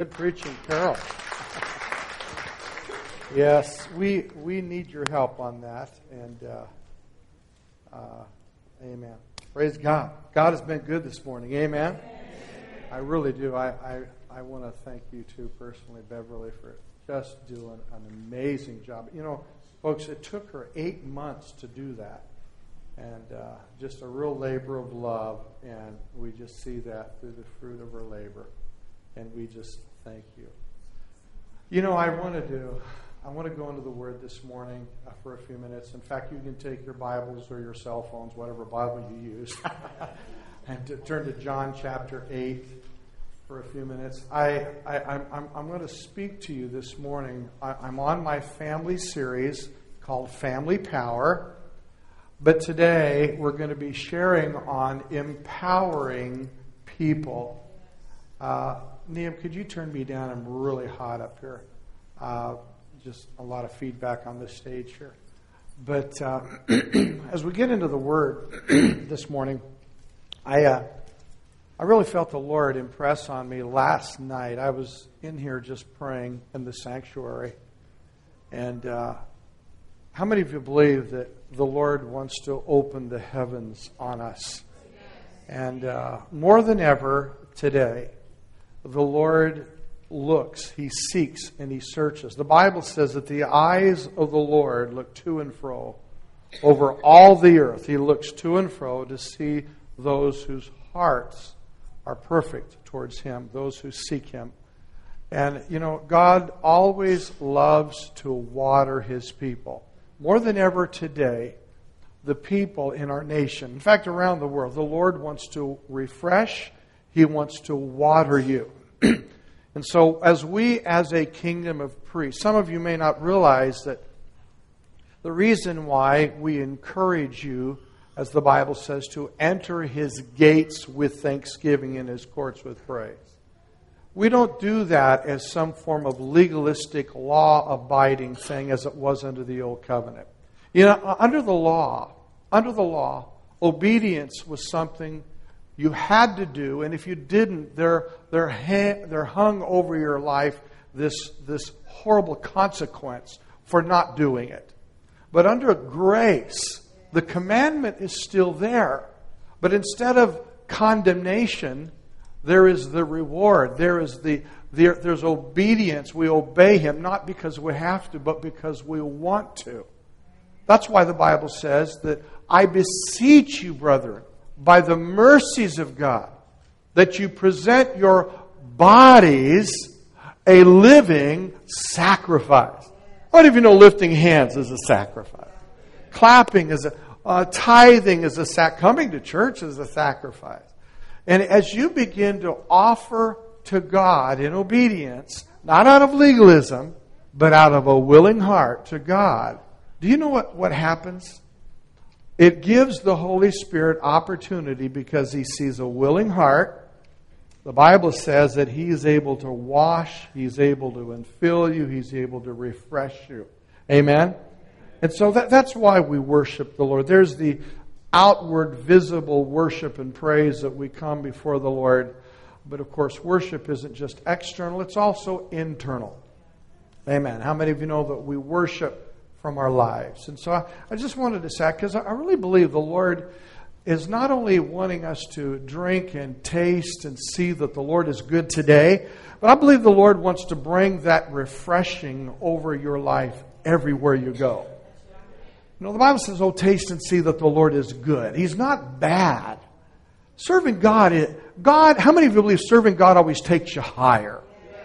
Good preaching, Carol. yes, we we need your help on that, and uh, uh, Amen. Praise God. God has been good this morning. Amen. amen. I really do. I I, I want to thank you too personally, Beverly, for just doing an amazing job. You know, folks, it took her eight months to do that, and uh, just a real labor of love, and we just see that through the fruit of her labor and we just thank you. You know, I want to do, I want to go into the Word this morning uh, for a few minutes. In fact, you can take your Bibles or your cell phones, whatever Bible you use, and to turn to John chapter 8 for a few minutes. I, I, I'm, I'm going to speak to you this morning. I, I'm on my family series called Family Power. But today we're going to be sharing on empowering people. Uh, Liam, could you turn me down? I'm really hot up here. Uh, just a lot of feedback on this stage here. But uh, as we get into the Word this morning, I uh, I really felt the Lord impress on me last night. I was in here just praying in the sanctuary, and uh, how many of you believe that the Lord wants to open the heavens on us? And uh, more than ever today, the Lord looks, he seeks, and he searches. The Bible says that the eyes of the Lord look to and fro over all the earth. He looks to and fro to see those whose hearts are perfect towards him, those who seek him. And, you know, God always loves to water his people. More than ever today, the people in our nation, in fact, around the world, the Lord wants to refresh he wants to water you. and so, as we, as a kingdom of priests, some of you may not realize that the reason why we encourage you, as the Bible says, to enter his gates with thanksgiving and his courts with praise. We don't do that as some form of legalistic, law abiding thing as it was under the old covenant. You know, under the law, under the law, obedience was something you had to do, and if you didn't, they're they're there, there hung over your life this, this horrible consequence for not doing it. But under grace, the commandment is still there. But instead of condemnation, there is the reward. There is the there, there's obedience. We obey him not because we have to, but because we want to. That's why the Bible says that I beseech you, brethren, by the mercies of God that you present your bodies a living sacrifice. What if you know lifting hands is a sacrifice? Clapping is a uh, tithing is a sac. Coming to church is a sacrifice. And as you begin to offer to God in obedience, not out of legalism, but out of a willing heart to God, do you know what, what happens? It gives the Holy Spirit opportunity because he sees a willing heart. The Bible says that he is able to wash, he's able to infill you, he's able to refresh you. Amen? And so that, that's why we worship the Lord. There's the outward, visible worship and praise that we come before the Lord. But of course, worship isn't just external, it's also internal. Amen. How many of you know that we worship from our lives. And so I, I just wanted to say, because I really believe the Lord is not only wanting us to drink and taste and see that the Lord is good today, but I believe the Lord wants to bring that refreshing over your life everywhere you go. You know, the Bible says, Oh, taste and see that the Lord is good. He's not bad. Serving God, God, how many of you believe serving God always takes you higher?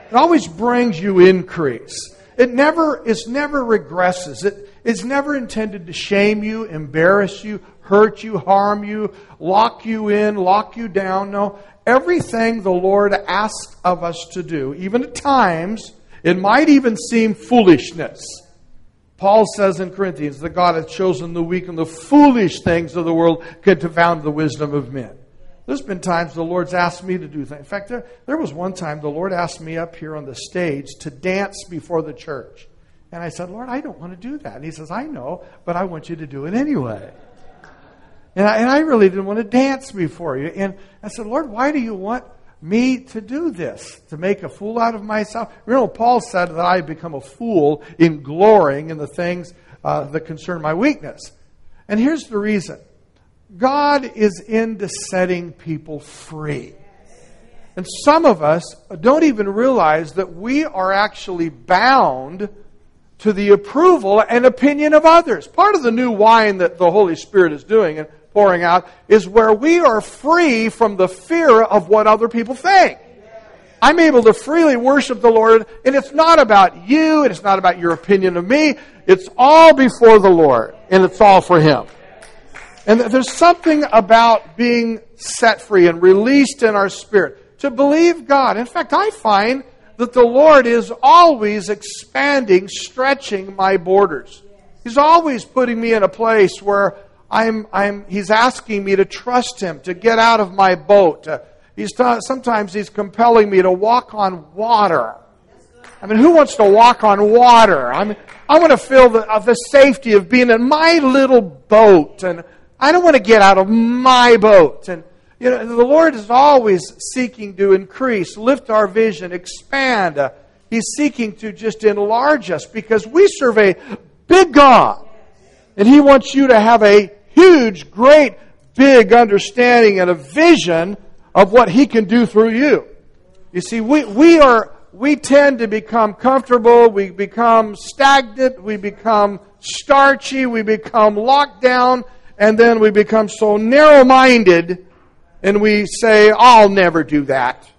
It always brings you increase. It never, it's never regresses. It, it's never intended to shame you, embarrass you, hurt you, harm you, lock you in, lock you down. No. Everything the Lord asks of us to do, even at times, it might even seem foolishness. Paul says in Corinthians that God hath chosen the weak and the foolish things of the world to confound the wisdom of men. There's been times the Lord's asked me to do things. In fact, there, there was one time the Lord asked me up here on the stage to dance before the church. And I said, Lord, I don't want to do that. And he says, I know, but I want you to do it anyway. And I, and I really didn't want to dance before you. And I said, Lord, why do you want me to do this, to make a fool out of myself? You know, Paul said that I become a fool in glorying in the things uh, that concern my weakness. And here's the reason God is into setting people free. And some of us don't even realize that we are actually bound to the approval and opinion of others. Part of the new wine that the Holy Spirit is doing and pouring out is where we are free from the fear of what other people think. I'm able to freely worship the Lord, and it's not about you, and it's not about your opinion of me. It's all before the Lord, and it's all for Him. And there's something about being set free and released in our spirit to believe God. In fact, I find that the Lord is always expanding, stretching my borders. He's always putting me in a place where I'm, I'm, he's asking me to trust him, to get out of my boat. Uh, he's t- sometimes he's compelling me to walk on water. I mean, who wants to walk on water? I mean, I want to feel the, the safety of being in my little boat, and I don't want to get out of my boat. And you know, the Lord is always seeking to increase, lift our vision, expand. Uh, he's seeking to just enlarge us because we serve a big God. And He wants you to have a huge, great, big understanding and a vision of what He can do through you. You see, we, we are, we tend to become comfortable, we become stagnant, we become starchy, we become locked down, and then we become so narrow minded and we say, I'll never do that.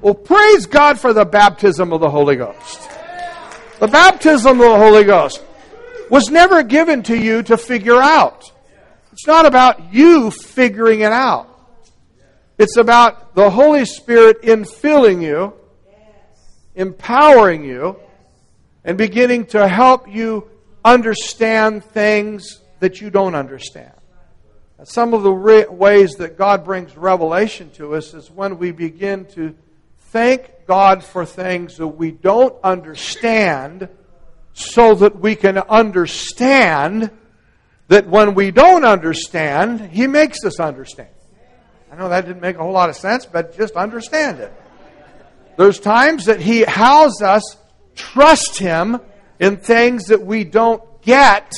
Well, praise God for the baptism of the Holy Ghost. The baptism of the Holy Ghost was never given to you to figure out. It's not about you figuring it out. It's about the Holy Spirit infilling you, empowering you, and beginning to help you understand things that you don't understand. Some of the re- ways that God brings revelation to us is when we begin to thank God for things that we don't understand so that we can understand that when we don't understand, He makes us understand. I know that didn't make a whole lot of sense, but just understand it. There's times that He has us trust Him in things that we don't get.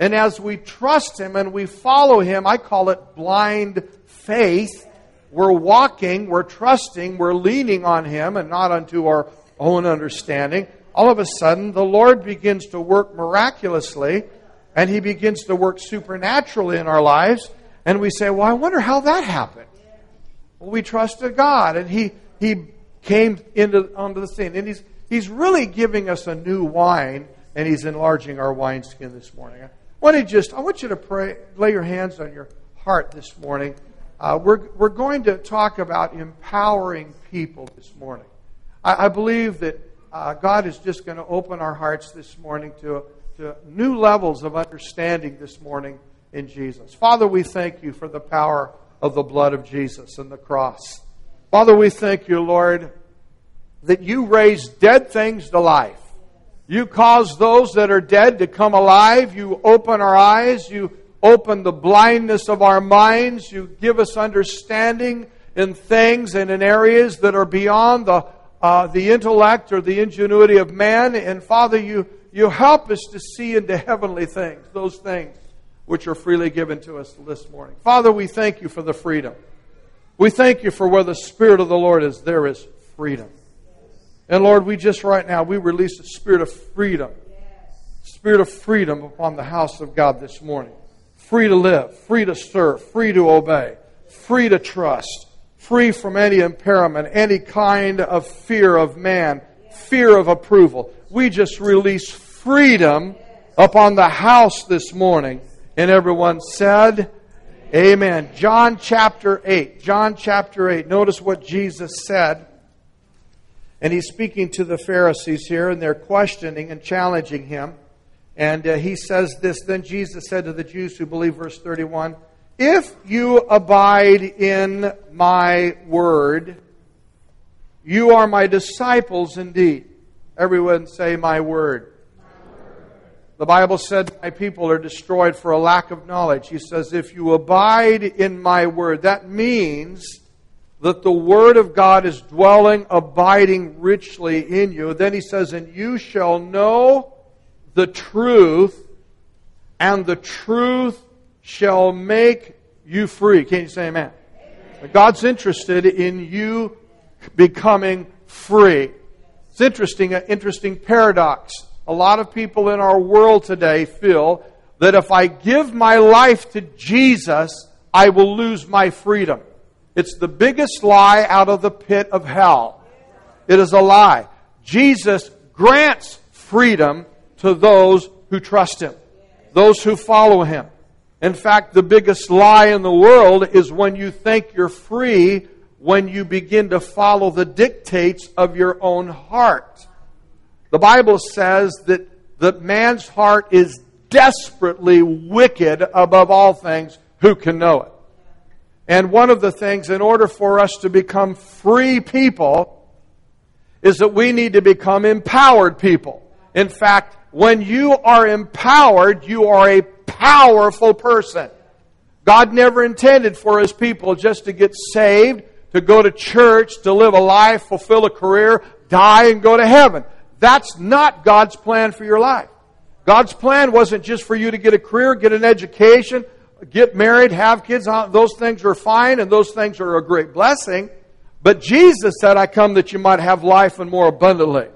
And as we trust Him and we follow Him, I call it blind faith. We're walking, we're trusting, we're leaning on Him and not unto our own understanding all of a sudden the Lord begins to work miraculously and He begins to work supernaturally in our lives. And we say, Well, I wonder how that happened. Well, we trusted God and He, he came into, onto the scene. And he's, he's really giving us a new wine and He's enlarging our wineskin this morning. Want to just, I want you to pray, lay your hands on your heart this morning. Uh, we're, we're going to talk about empowering people this morning. I, I believe that uh, God is just going to open our hearts this morning to, to new levels of understanding this morning in Jesus. Father, we thank you for the power of the blood of Jesus and the cross. Father, we thank you, Lord, that you raise dead things to life. You cause those that are dead to come alive. You open our eyes. You open the blindness of our minds. You give us understanding in things and in areas that are beyond the uh, the intellect or the ingenuity of man. And Father, you, you help us to see into heavenly things, those things which are freely given to us this morning. Father, we thank you for the freedom. We thank you for where the Spirit of the Lord is, there is freedom. And Lord, we just right now, we release a spirit of freedom. Spirit of freedom upon the house of God this morning. Free to live, free to serve, free to obey, free to trust free from any impairment, any kind of fear of man, fear of approval. We just release freedom upon the house this morning. And everyone said, Amen. John chapter 8. John chapter 8. Notice what Jesus said. And he's speaking to the Pharisees here, and they're questioning and challenging him. And uh, he says this Then Jesus said to the Jews who believe, verse 31, if you abide in my word, you are my disciples indeed. Everyone say, My word. The Bible said, My people are destroyed for a lack of knowledge. He says, If you abide in my word, that means that the Word of God is dwelling, abiding richly in you. Then he says, And you shall know the truth, and the truth shall make you free. Can you say amen? amen? God's interested in you becoming free. It's interesting, an interesting paradox. A lot of people in our world today feel that if I give my life to Jesus, I will lose my freedom. It's the biggest lie out of the pit of hell. It is a lie. Jesus grants freedom to those who trust Him, those who follow Him. In fact, the biggest lie in the world is when you think you're free when you begin to follow the dictates of your own heart. The Bible says that, that man's heart is desperately wicked above all things. Who can know it? And one of the things, in order for us to become free people, is that we need to become empowered people. In fact, when you are empowered, you are a powerful person. God never intended for his people just to get saved, to go to church, to live a life, fulfill a career, die, and go to heaven. That's not God's plan for your life. God's plan wasn't just for you to get a career, get an education, get married, have kids, uh, those things are fine and those things are a great blessing. But Jesus said, I come that you might have life and more abundantly.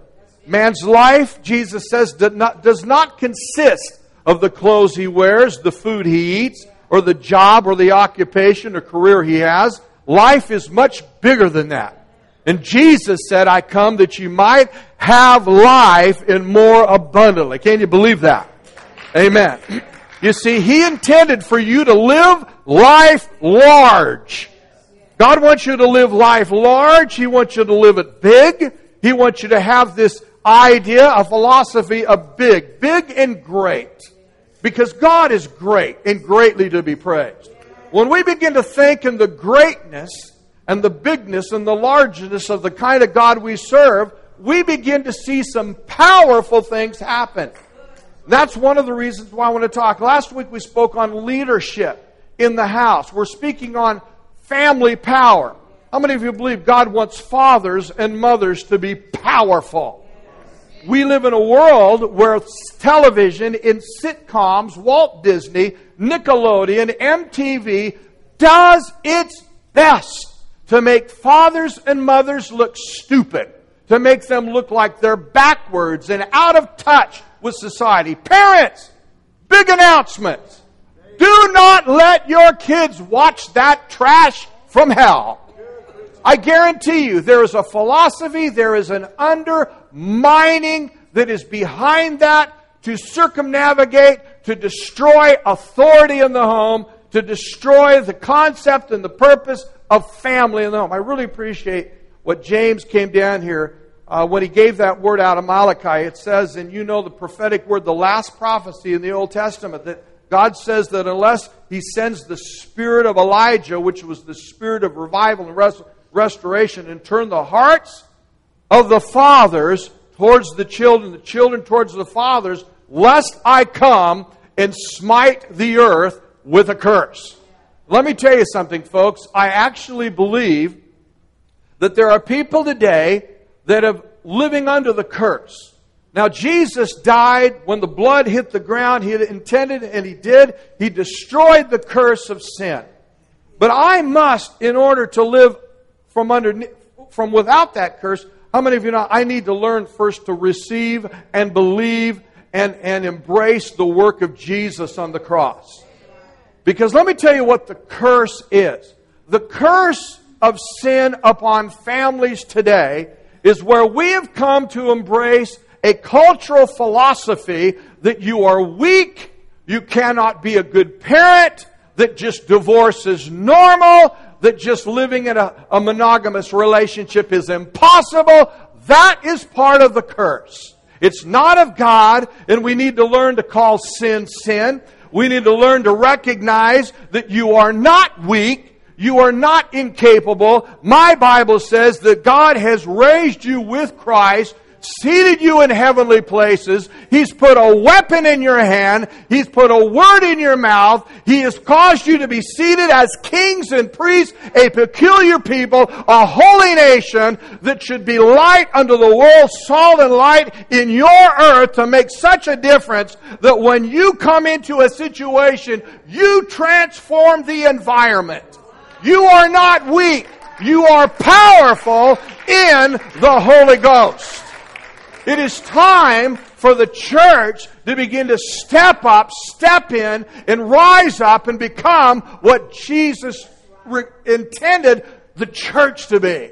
Man's life, Jesus says, does not, consist of the clothes he wears, the food he eats, or the job or the occupation or career he has. Life is much bigger than that. And Jesus said, I come that you might have life in more abundantly. Can you believe that? Amen. You see, He intended for you to live life large. God wants you to live life large. He wants you to live it big. He wants you to have this idea, a philosophy of big, big and great. Because God is great and greatly to be praised. When we begin to think in the greatness and the bigness and the largeness of the kind of God we serve, we begin to see some powerful things happen. That's one of the reasons why I want to talk. Last week we spoke on leadership in the house. We're speaking on family power. How many of you believe God wants fathers and mothers to be powerful? We live in a world where television in sitcoms, Walt Disney, Nickelodeon, MTV does its best to make fathers and mothers look stupid, to make them look like they're backwards and out of touch with society. Parents, big announcements. Do not let your kids watch that trash from hell. I guarantee you there is a philosophy, there is an undermining that is behind that to circumnavigate, to destroy authority in the home, to destroy the concept and the purpose of family in the home. I really appreciate what James came down here uh, when he gave that word out of Malachi, it says, and you know the prophetic word, the last prophecy in the Old Testament, that God says that unless he sends the spirit of Elijah, which was the spirit of revival and rest- restoration, and turn the hearts of the fathers towards the children, the children towards the fathers, lest I come and smite the earth with a curse. Let me tell you something, folks. I actually believe that there are people today that are living under the curse. Now, Jesus died when the blood hit the ground. He had intended, and He did. He destroyed the curse of sin. But I must, in order to live from under, from without that curse, how many of you know I need to learn first to receive and believe and, and embrace the work of Jesus on the cross? Because let me tell you what the curse is. The curse of sin upon families today is where we have come to embrace a cultural philosophy that you are weak, you cannot be a good parent, that just divorce is normal, that just living in a, a monogamous relationship is impossible. That is part of the curse. It's not of God, and we need to learn to call sin sin. We need to learn to recognize that you are not weak, you are not incapable. My Bible says that God has raised you with Christ seated you in heavenly places. He's put a weapon in your hand. He's put a word in your mouth. He has caused you to be seated as kings and priests, a peculiar people, a holy nation that should be light unto the world, salt and light in your earth to make such a difference that when you come into a situation, you transform the environment. You are not weak. You are powerful in the Holy Ghost. It is time for the church to begin to step up, step in, and rise up and become what Jesus re- intended the church to be.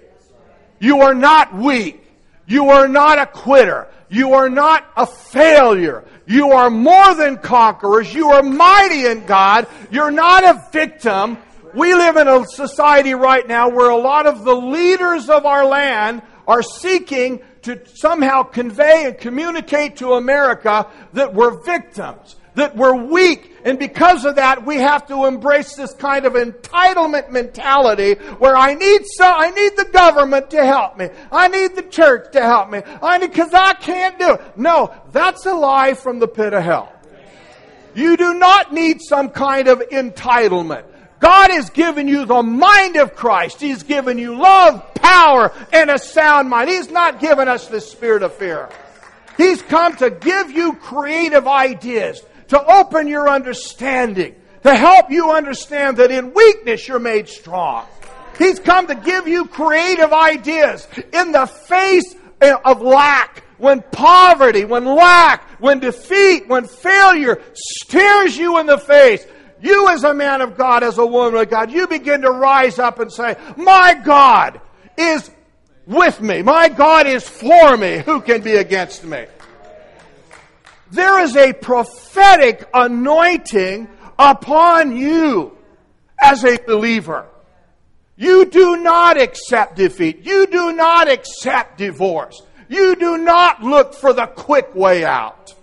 You are not weak. You are not a quitter. You are not a failure. You are more than conquerors. You are mighty in God. You're not a victim. We live in a society right now where a lot of the leaders of our land are seeking to somehow convey and communicate to America that we're victims, that we're weak. And because of that, we have to embrace this kind of entitlement mentality where I need so, I need the government to help me. I need the church to help me. I need, cause I can't do it. No, that's a lie from the pit of hell. You do not need some kind of entitlement. God has given you the mind of Christ. He's given you love, power, and a sound mind. He's not given us the spirit of fear. He's come to give you creative ideas, to open your understanding, to help you understand that in weakness you're made strong. He's come to give you creative ideas in the face of lack, when poverty, when lack, when defeat, when failure stares you in the face. You, as a man of God, as a woman of God, you begin to rise up and say, My God is with me. My God is for me. Who can be against me? There is a prophetic anointing upon you as a believer. You do not accept defeat. You do not accept divorce. You do not look for the quick way out.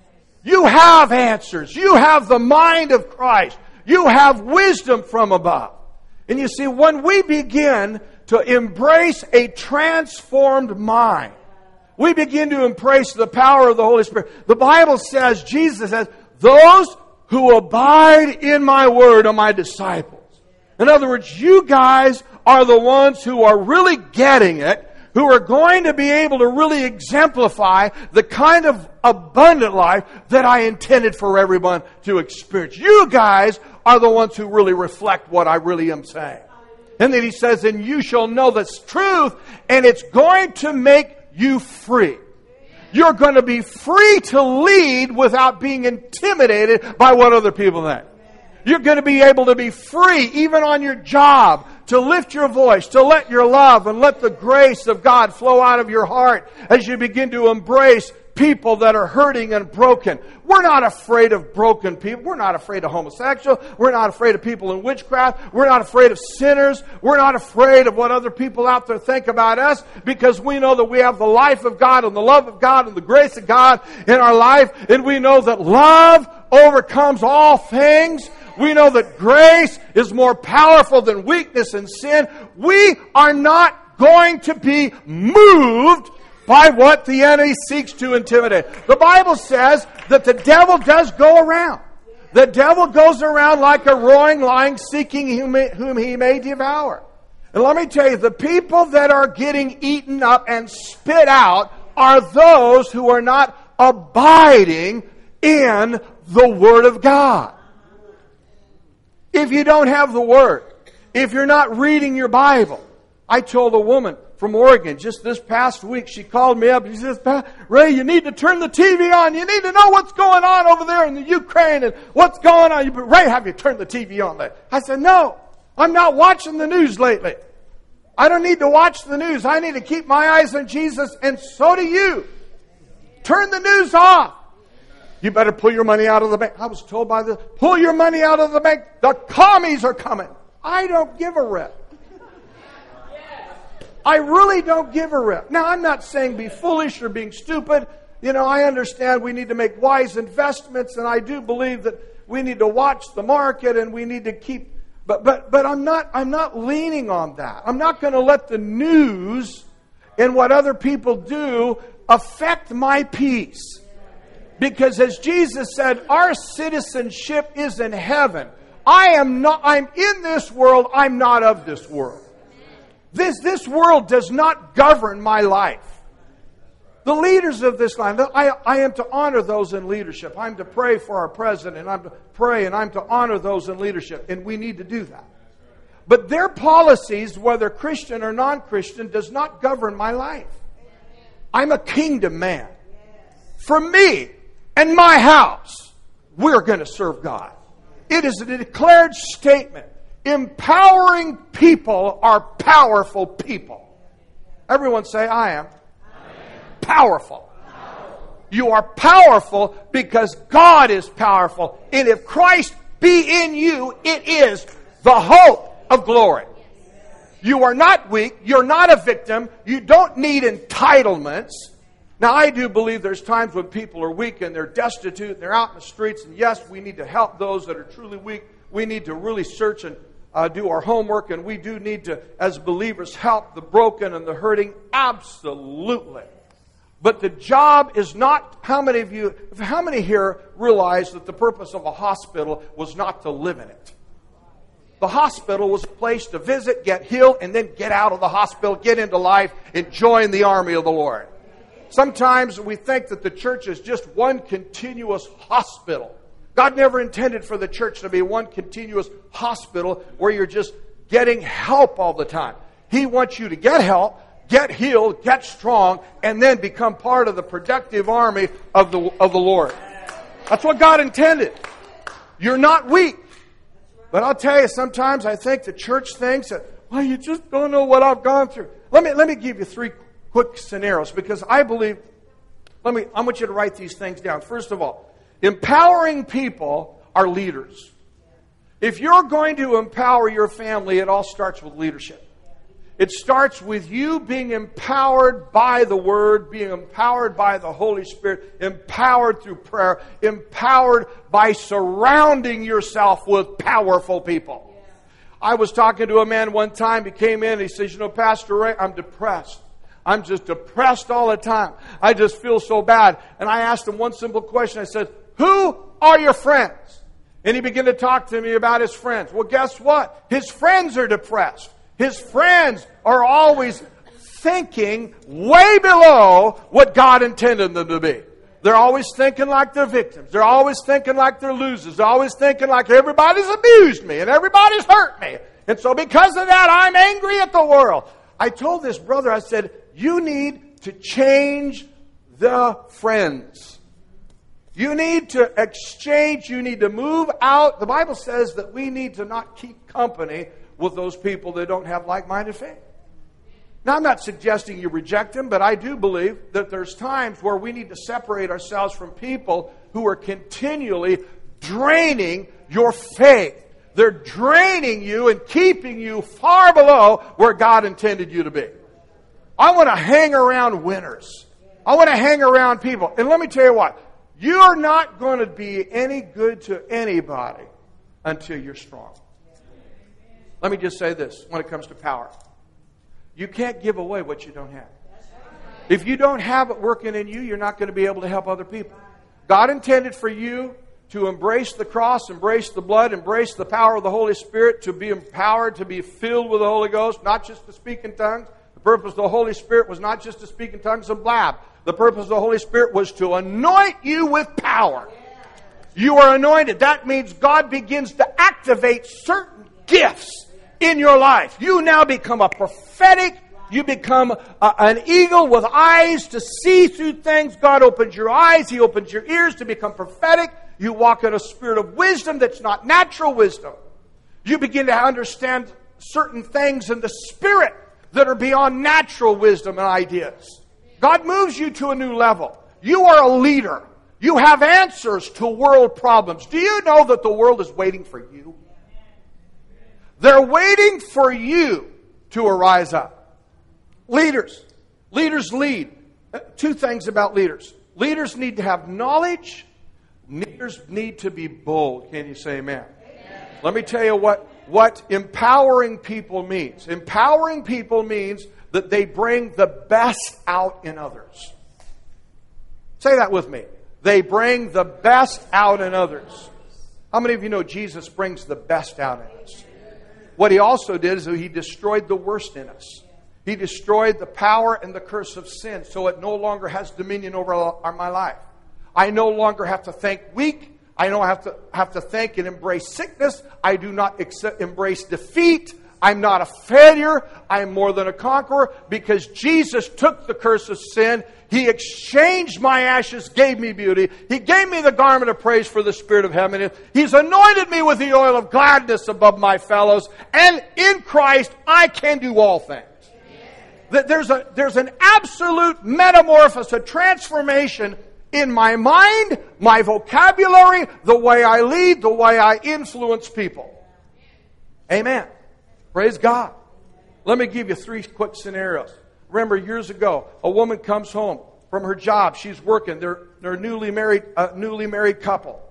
You have answers. You have the mind of Christ. You have wisdom from above. And you see, when we begin to embrace a transformed mind, we begin to embrace the power of the Holy Spirit. The Bible says, Jesus says, those who abide in my word are my disciples. In other words, you guys are the ones who are really getting it who are going to be able to really exemplify the kind of abundant life that I intended for everyone to experience. You guys are the ones who really reflect what I really am saying. And then he says, and you shall know this truth, and it's going to make you free. You're going to be free to lead without being intimidated by what other people think. You're going to be able to be free even on your job to lift your voice, to let your love and let the grace of God flow out of your heart as you begin to embrace people that are hurting and broken. We're not afraid of broken people. We're not afraid of homosexuals. We're not afraid of people in witchcraft. We're not afraid of sinners. We're not afraid of what other people out there think about us because we know that we have the life of God and the love of God and the grace of God in our life. And we know that love overcomes all things. We know that grace is more powerful than weakness and sin. We are not going to be moved by what the enemy seeks to intimidate. The Bible says that the devil does go around. The devil goes around like a roaring lion seeking whom he may devour. And let me tell you, the people that are getting eaten up and spit out are those who are not abiding in the Word of God. If you don't have the Word, if you're not reading your Bible, I told a woman from Oregon just this past week, she called me up. She says, Ray, you need to turn the TV on. You need to know what's going on over there in the Ukraine and what's going on. Ray, have you turned the TV on there? I said, no, I'm not watching the news lately. I don't need to watch the news. I need to keep my eyes on Jesus, and so do you. Turn the news off. You better pull your money out of the bank. I was told by the, pull your money out of the bank. The commies are coming. I don't give a rip. I really don't give a rip. Now, I'm not saying be foolish or being stupid. You know, I understand we need to make wise investments, and I do believe that we need to watch the market and we need to keep. But, but, but I'm, not, I'm not leaning on that. I'm not going to let the news and what other people do affect my peace. Because as Jesus said, our citizenship is in heaven. I am not, I'm in this world, I'm not of this world. This, this world does not govern my life. The leaders of this land, I, I am to honor those in leadership. I'm to pray for our president. I'm to pray and I'm to honor those in leadership. And we need to do that. But their policies, whether Christian or non Christian, does not govern my life. I'm a kingdom man. For me and my house, we're going to serve God. It is a declared statement. Empowering people are powerful people. Everyone say, I am. Powerful. You are powerful because God is powerful. And if Christ be in you, it is the hope of glory. You are not weak. You're not a victim. You don't need entitlements. Now, I do believe there's times when people are weak and they're destitute and they're out in the streets. And yes, we need to help those that are truly weak. We need to really search and uh, do our homework. And we do need to, as believers, help the broken and the hurting. Absolutely. But the job is not how many of you, how many here realize that the purpose of a hospital was not to live in it? The hospital was a place to visit, get healed, and then get out of the hospital, get into life, and join the army of the Lord. Sometimes we think that the church is just one continuous hospital. God never intended for the church to be one continuous hospital where you're just getting help all the time. He wants you to get help, get healed, get strong, and then become part of the productive army of the, of the Lord. That's what God intended. You're not weak. But I'll tell you, sometimes I think the church thinks that, well, you just don't know what I've gone through. Let me, let me give you three quick scenarios because I believe, let me, I want you to write these things down. First of all, empowering people are leaders. If you're going to empower your family, it all starts with leadership. It starts with you being empowered by the Word, being empowered by the Holy Spirit, empowered through prayer, empowered by surrounding yourself with powerful people. I was talking to a man one time. He came in. He says, "You know, Pastor Ray, I'm depressed. I'm just depressed all the time. I just feel so bad." And I asked him one simple question. I said, "Who are your friends?" And he began to talk to me about his friends. Well, guess what? His friends are depressed. His friends are always thinking way below what God intended them to be. They're always thinking like they're victims. They're always thinking like they're losers. They're always thinking like everybody's abused me and everybody's hurt me. And so because of that, I'm angry at the world. I told this brother, I said, you need to change the friends. You need to exchange. You need to move out. The Bible says that we need to not keep company with those people that don't have like minded faith. Now, I'm not suggesting you reject them, but I do believe that there's times where we need to separate ourselves from people who are continually draining your faith. They're draining you and keeping you far below where God intended you to be. I want to hang around winners. I want to hang around people. And let me tell you what, you're not going to be any good to anybody until you're strong. Let me just say this when it comes to power you can't give away what you don't have. If you don't have it working in you, you're not going to be able to help other people. God intended for you to embrace the cross, embrace the blood, embrace the power of the Holy Spirit, to be empowered, to be filled with the Holy Ghost, not just to speak in tongues. The purpose of the Holy Spirit was not just to speak in tongues and blab. The purpose of the Holy Spirit was to anoint you with power. You are anointed. That means God begins to activate certain gifts in your life. You now become a prophetic, you become a, an eagle with eyes to see through things. God opens your eyes, He opens your ears to become prophetic. You walk in a spirit of wisdom that's not natural wisdom. You begin to understand certain things in the spirit that are beyond natural wisdom and ideas. God moves you to a new level. You are a leader. You have answers to world problems. Do you know that the world is waiting for you? They're waiting for you to arise up. Leaders. Leaders lead. Uh, two things about leaders. Leaders need to have knowledge. Leaders need to be bold. Can you say amen? amen? Let me tell you what, what empowering people means. Empowering people means that they bring the best out in others. Say that with me. They bring the best out in others. How many of you know Jesus brings the best out in us? What he also did is he destroyed the worst in us. He destroyed the power and the curse of sin so it no longer has dominion over my life. I no longer have to think weak. I don't have to have to think and embrace sickness. I do not accept, embrace defeat. I'm not a failure. I am more than a conqueror because Jesus took the curse of sin. He exchanged my ashes, gave me beauty. He gave me the garment of praise for the spirit of heaven. He's anointed me with the oil of gladness above my fellows. And in Christ, I can do all things. There's, a, there's an absolute metamorphosis, a transformation in my mind, my vocabulary, the way I lead, the way I influence people. Amen. Praise God. Let me give you three quick scenarios. Remember, years ago, a woman comes home from her job. She's working. They're, they're a newly married, newly married couple.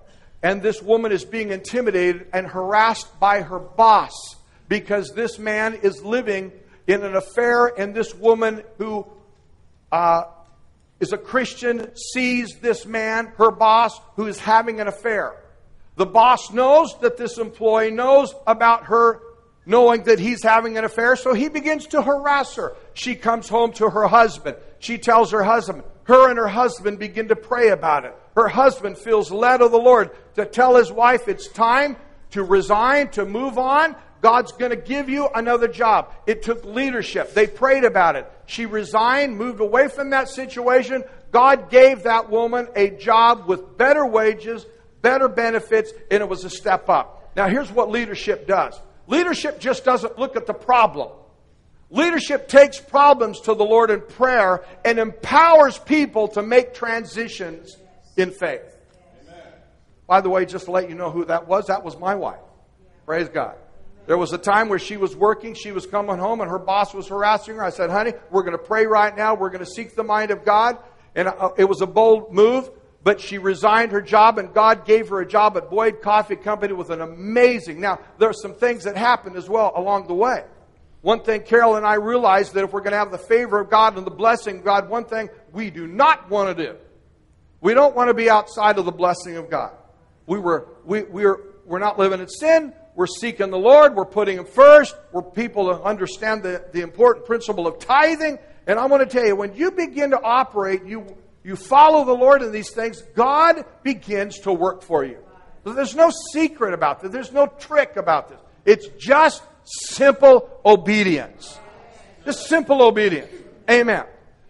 And this woman is being intimidated and harassed by her boss because this man is living in an affair, and this woman who uh, is a Christian sees this man, her boss, who is having an affair. The boss knows that this employee knows about her knowing that he's having an affair, so he begins to harass her. She comes home to her husband. She tells her husband. Her and her husband begin to pray about it. Her husband feels led of the Lord to tell his wife it's time to resign, to move on. God's going to give you another job. It took leadership. They prayed about it. She resigned, moved away from that situation. God gave that woman a job with better wages, better benefits, and it was a step up. Now, here's what leadership does Leadership just doesn't look at the problem. Leadership takes problems to the Lord in prayer and empowers people to make transitions in faith. Amen. By the way, just to let you know who that was, that was my wife. Praise God. There was a time where she was working, she was coming home, and her boss was harassing her. I said, honey, we're going to pray right now. We're going to seek the mind of God. And uh, it was a bold move but she resigned her job and God gave her a job at Boyd Coffee Company with an amazing. Now, there are some things that happened as well along the way. One thing Carol and I realized that if we're going to have the favor of God and the blessing of God, one thing we do not want to do. We don't want to be outside of the blessing of God. We were, we, we're, we're not living in sin. We're seeking the Lord. We're putting Him first. We're people to understand the, the important principle of tithing. And I want to tell you, when you begin to operate, you you follow the Lord in these things, God begins to work for you. There's no secret about this. There's no trick about this. It's just simple obedience. Just simple obedience. Amen.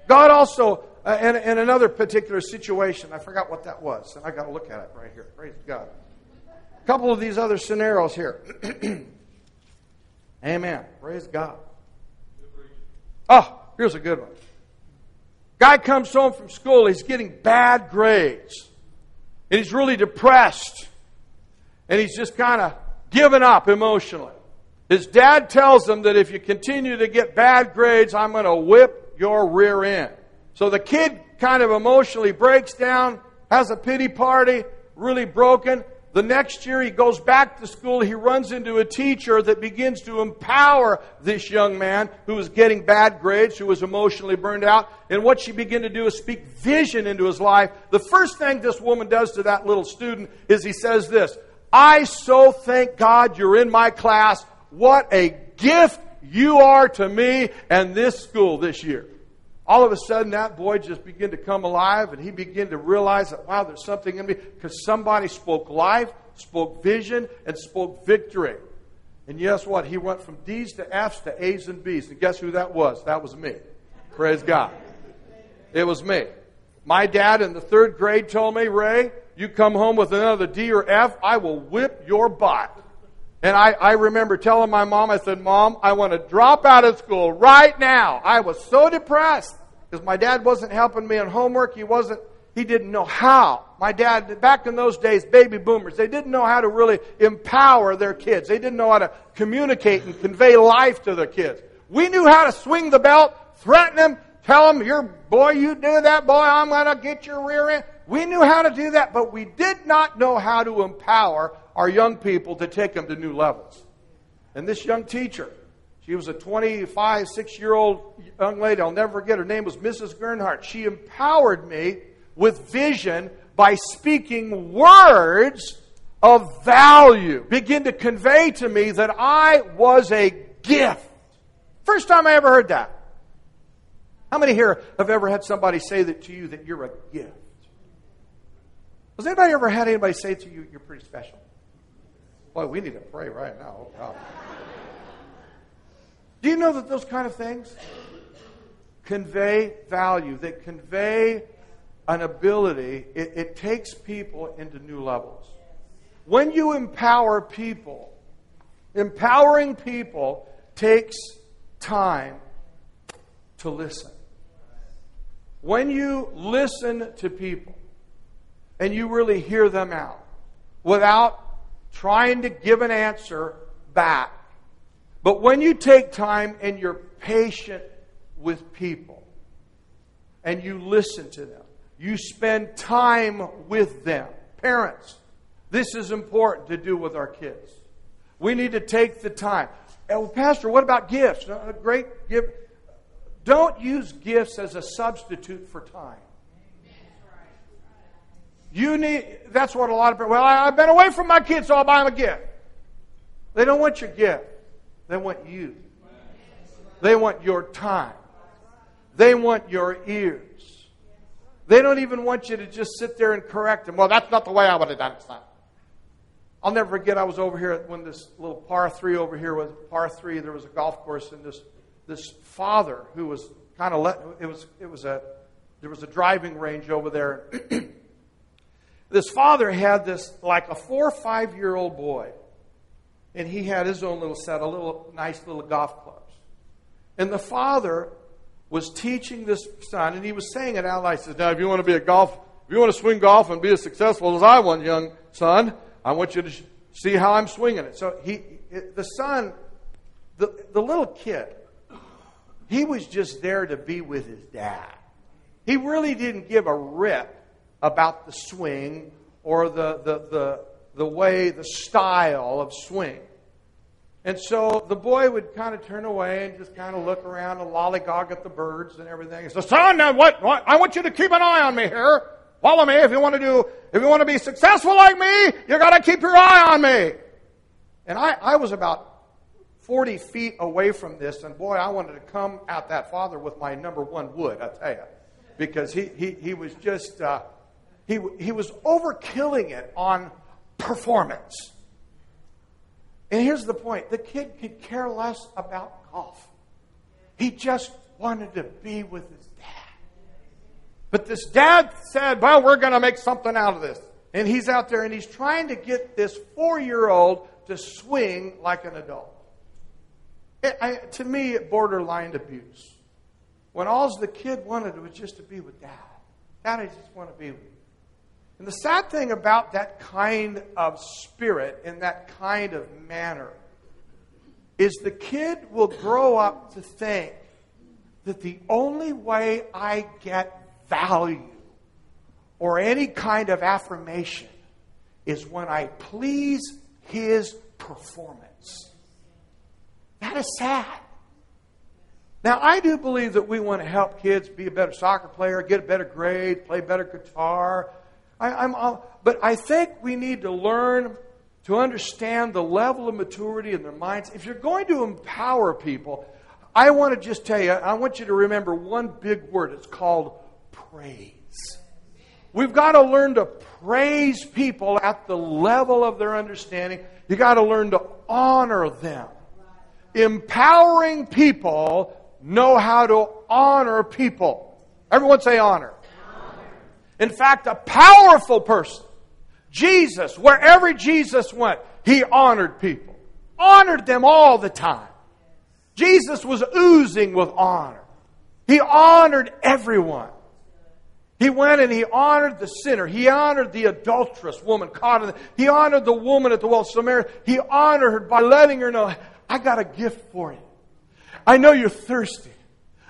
God also, uh, in, in another particular situation, I forgot what that was, and I got to look at it right here. Praise God. A couple of these other scenarios here. Amen. Praise God. Oh, here's a good one. Guy comes home from school, he's getting bad grades. And he's really depressed. And he's just kind of given up emotionally. His dad tells him that if you continue to get bad grades, I'm going to whip your rear end. So the kid kind of emotionally breaks down, has a pity party, really broken. The next year he goes back to school. He runs into a teacher that begins to empower this young man who was getting bad grades, who was emotionally burned out. And what she began to do is speak vision into his life. The first thing this woman does to that little student is he says this I so thank God you're in my class. What a gift you are to me and this school this year all of a sudden that boy just began to come alive and he began to realize that, wow, there's something in me because somebody spoke life, spoke vision, and spoke victory. And guess what? He went from D's to F's to A's and B's. And guess who that was? That was me. Praise God. It was me. My dad in the third grade told me, Ray, you come home with another D or F, I will whip your butt. And I, I remember telling my mom, I said, Mom, I want to drop out of school right now. I was so depressed because my dad wasn't helping me on homework. He wasn't, he didn't know how. My dad, back in those days, baby boomers, they didn't know how to really empower their kids. They didn't know how to communicate and convey life to their kids. We knew how to swing the belt, threaten them, tell them, your boy, you do that, boy, I'm to get your rear end. We knew how to do that, but we did not know how to empower our young people to take them to new levels. And this young teacher, she was a 25, 6 year old young lady. I'll never forget. Her name was Mrs. Gernhardt. She empowered me with vision by speaking words of value. Begin to convey to me that I was a gift. First time I ever heard that. How many here have ever had somebody say that to you that you're a gift? Has anybody ever had anybody say to you, you're pretty special? Boy, we need to pray right now. Oh. Do you know that those kind of things convey value? That convey an ability. It, it takes people into new levels. When you empower people, empowering people takes time to listen. When you listen to people and you really hear them out without trying to give an answer back, but when you take time and you're patient with people and you listen to them, you spend time with them. Parents, this is important to do with our kids. We need to take the time. Oh, Pastor, what about gifts? Uh, a great gift. Don't use gifts as a substitute for time. You need, that's what a lot of people, well, I've been away from my kids, so I'll buy them a gift. They don't want your gift. They want you. They want your time. They want your ears. They don't even want you to just sit there and correct them. Well, that's not the way I would have done it. I'll never forget, I was over here when this little par three over here was par three. There was a golf course, and this, this father who was kind of let, it was, it was a, there was a driving range over there. this father had this, like a four or five year old boy and he had his own little set, a little nice little golf clubs. And the father was teaching this son, and he was saying it out loud. He says, Now, if you want to be a golf, if you want to swing golf and be as successful as I want, young son, I want you to see how I'm swinging it. So he, the son, the, the little kid, he was just there to be with his dad. He really didn't give a rip about the swing or the, the, the, the way, the style of swing. And so the boy would kind of turn away and just kind of look around and lollygog at the birds and everything. He says, "Son, what, what? I want you to keep an eye on me here. Follow me if you want to do. If you want to be successful like me, you got to keep your eye on me." And I, I was about 40 feet away from this, and boy, I wanted to come at that father with my number one wood. I tell you, because he he he was just uh, he he was overkilling it on performance. And here's the point the kid could care less about golf. He just wanted to be with his dad. But this dad said, Well, we're going to make something out of this. And he's out there and he's trying to get this four year old to swing like an adult. It, I, to me, it borderline abuse. When all the kid wanted was just to be with dad. Dad, I just want to be with you. And the sad thing about that kind of spirit and that kind of manner is the kid will grow up to think that the only way I get value or any kind of affirmation is when I please his performance. That is sad. Now, I do believe that we want to help kids be a better soccer player, get a better grade, play better guitar, I, am but I think we need to learn to understand the level of maturity in their minds. If you're going to empower people, I want to just tell you, I want you to remember one big word. It's called praise. We've got to learn to praise people at the level of their understanding. You got to learn to honor them. Empowering people know how to honor people. Everyone say honor. In fact, a powerful person. Jesus, wherever Jesus went, he honored people. Honored them all the time. Jesus was oozing with honor. He honored everyone. He went and he honored the sinner. He honored the adulterous woman caught in the, He honored the woman at the well of Samaria. He honored her by letting her know, I got a gift for you. I know you're thirsty.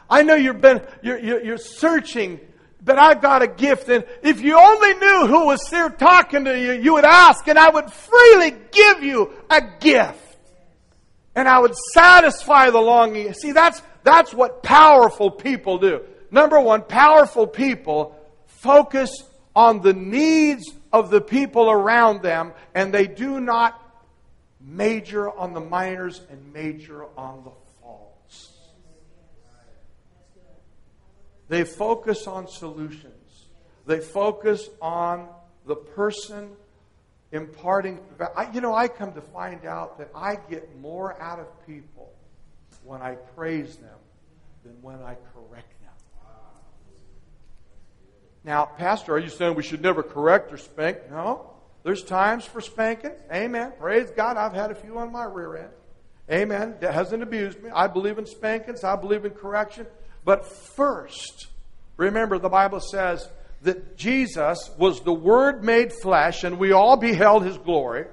I know you've been, you're, you're, you're searching that I've got a gift. And if you only knew who was here talking to you, you would ask, and I would freely give you a gift. And I would satisfy the longing. See, that's, that's what powerful people do. Number one, powerful people focus on the needs of the people around them, and they do not major on the minors and major on the They focus on solutions. They focus on the person imparting. You know, I come to find out that I get more out of people when I praise them than when I correct them. Now, Pastor, are you saying we should never correct or spank? No. There's times for spanking. Amen. Praise God. I've had a few on my rear end. Amen. That hasn't abused me. I believe in spankings. I believe in correction. But first, remember the Bible says that Jesus was the Word made flesh, and we all beheld His glory,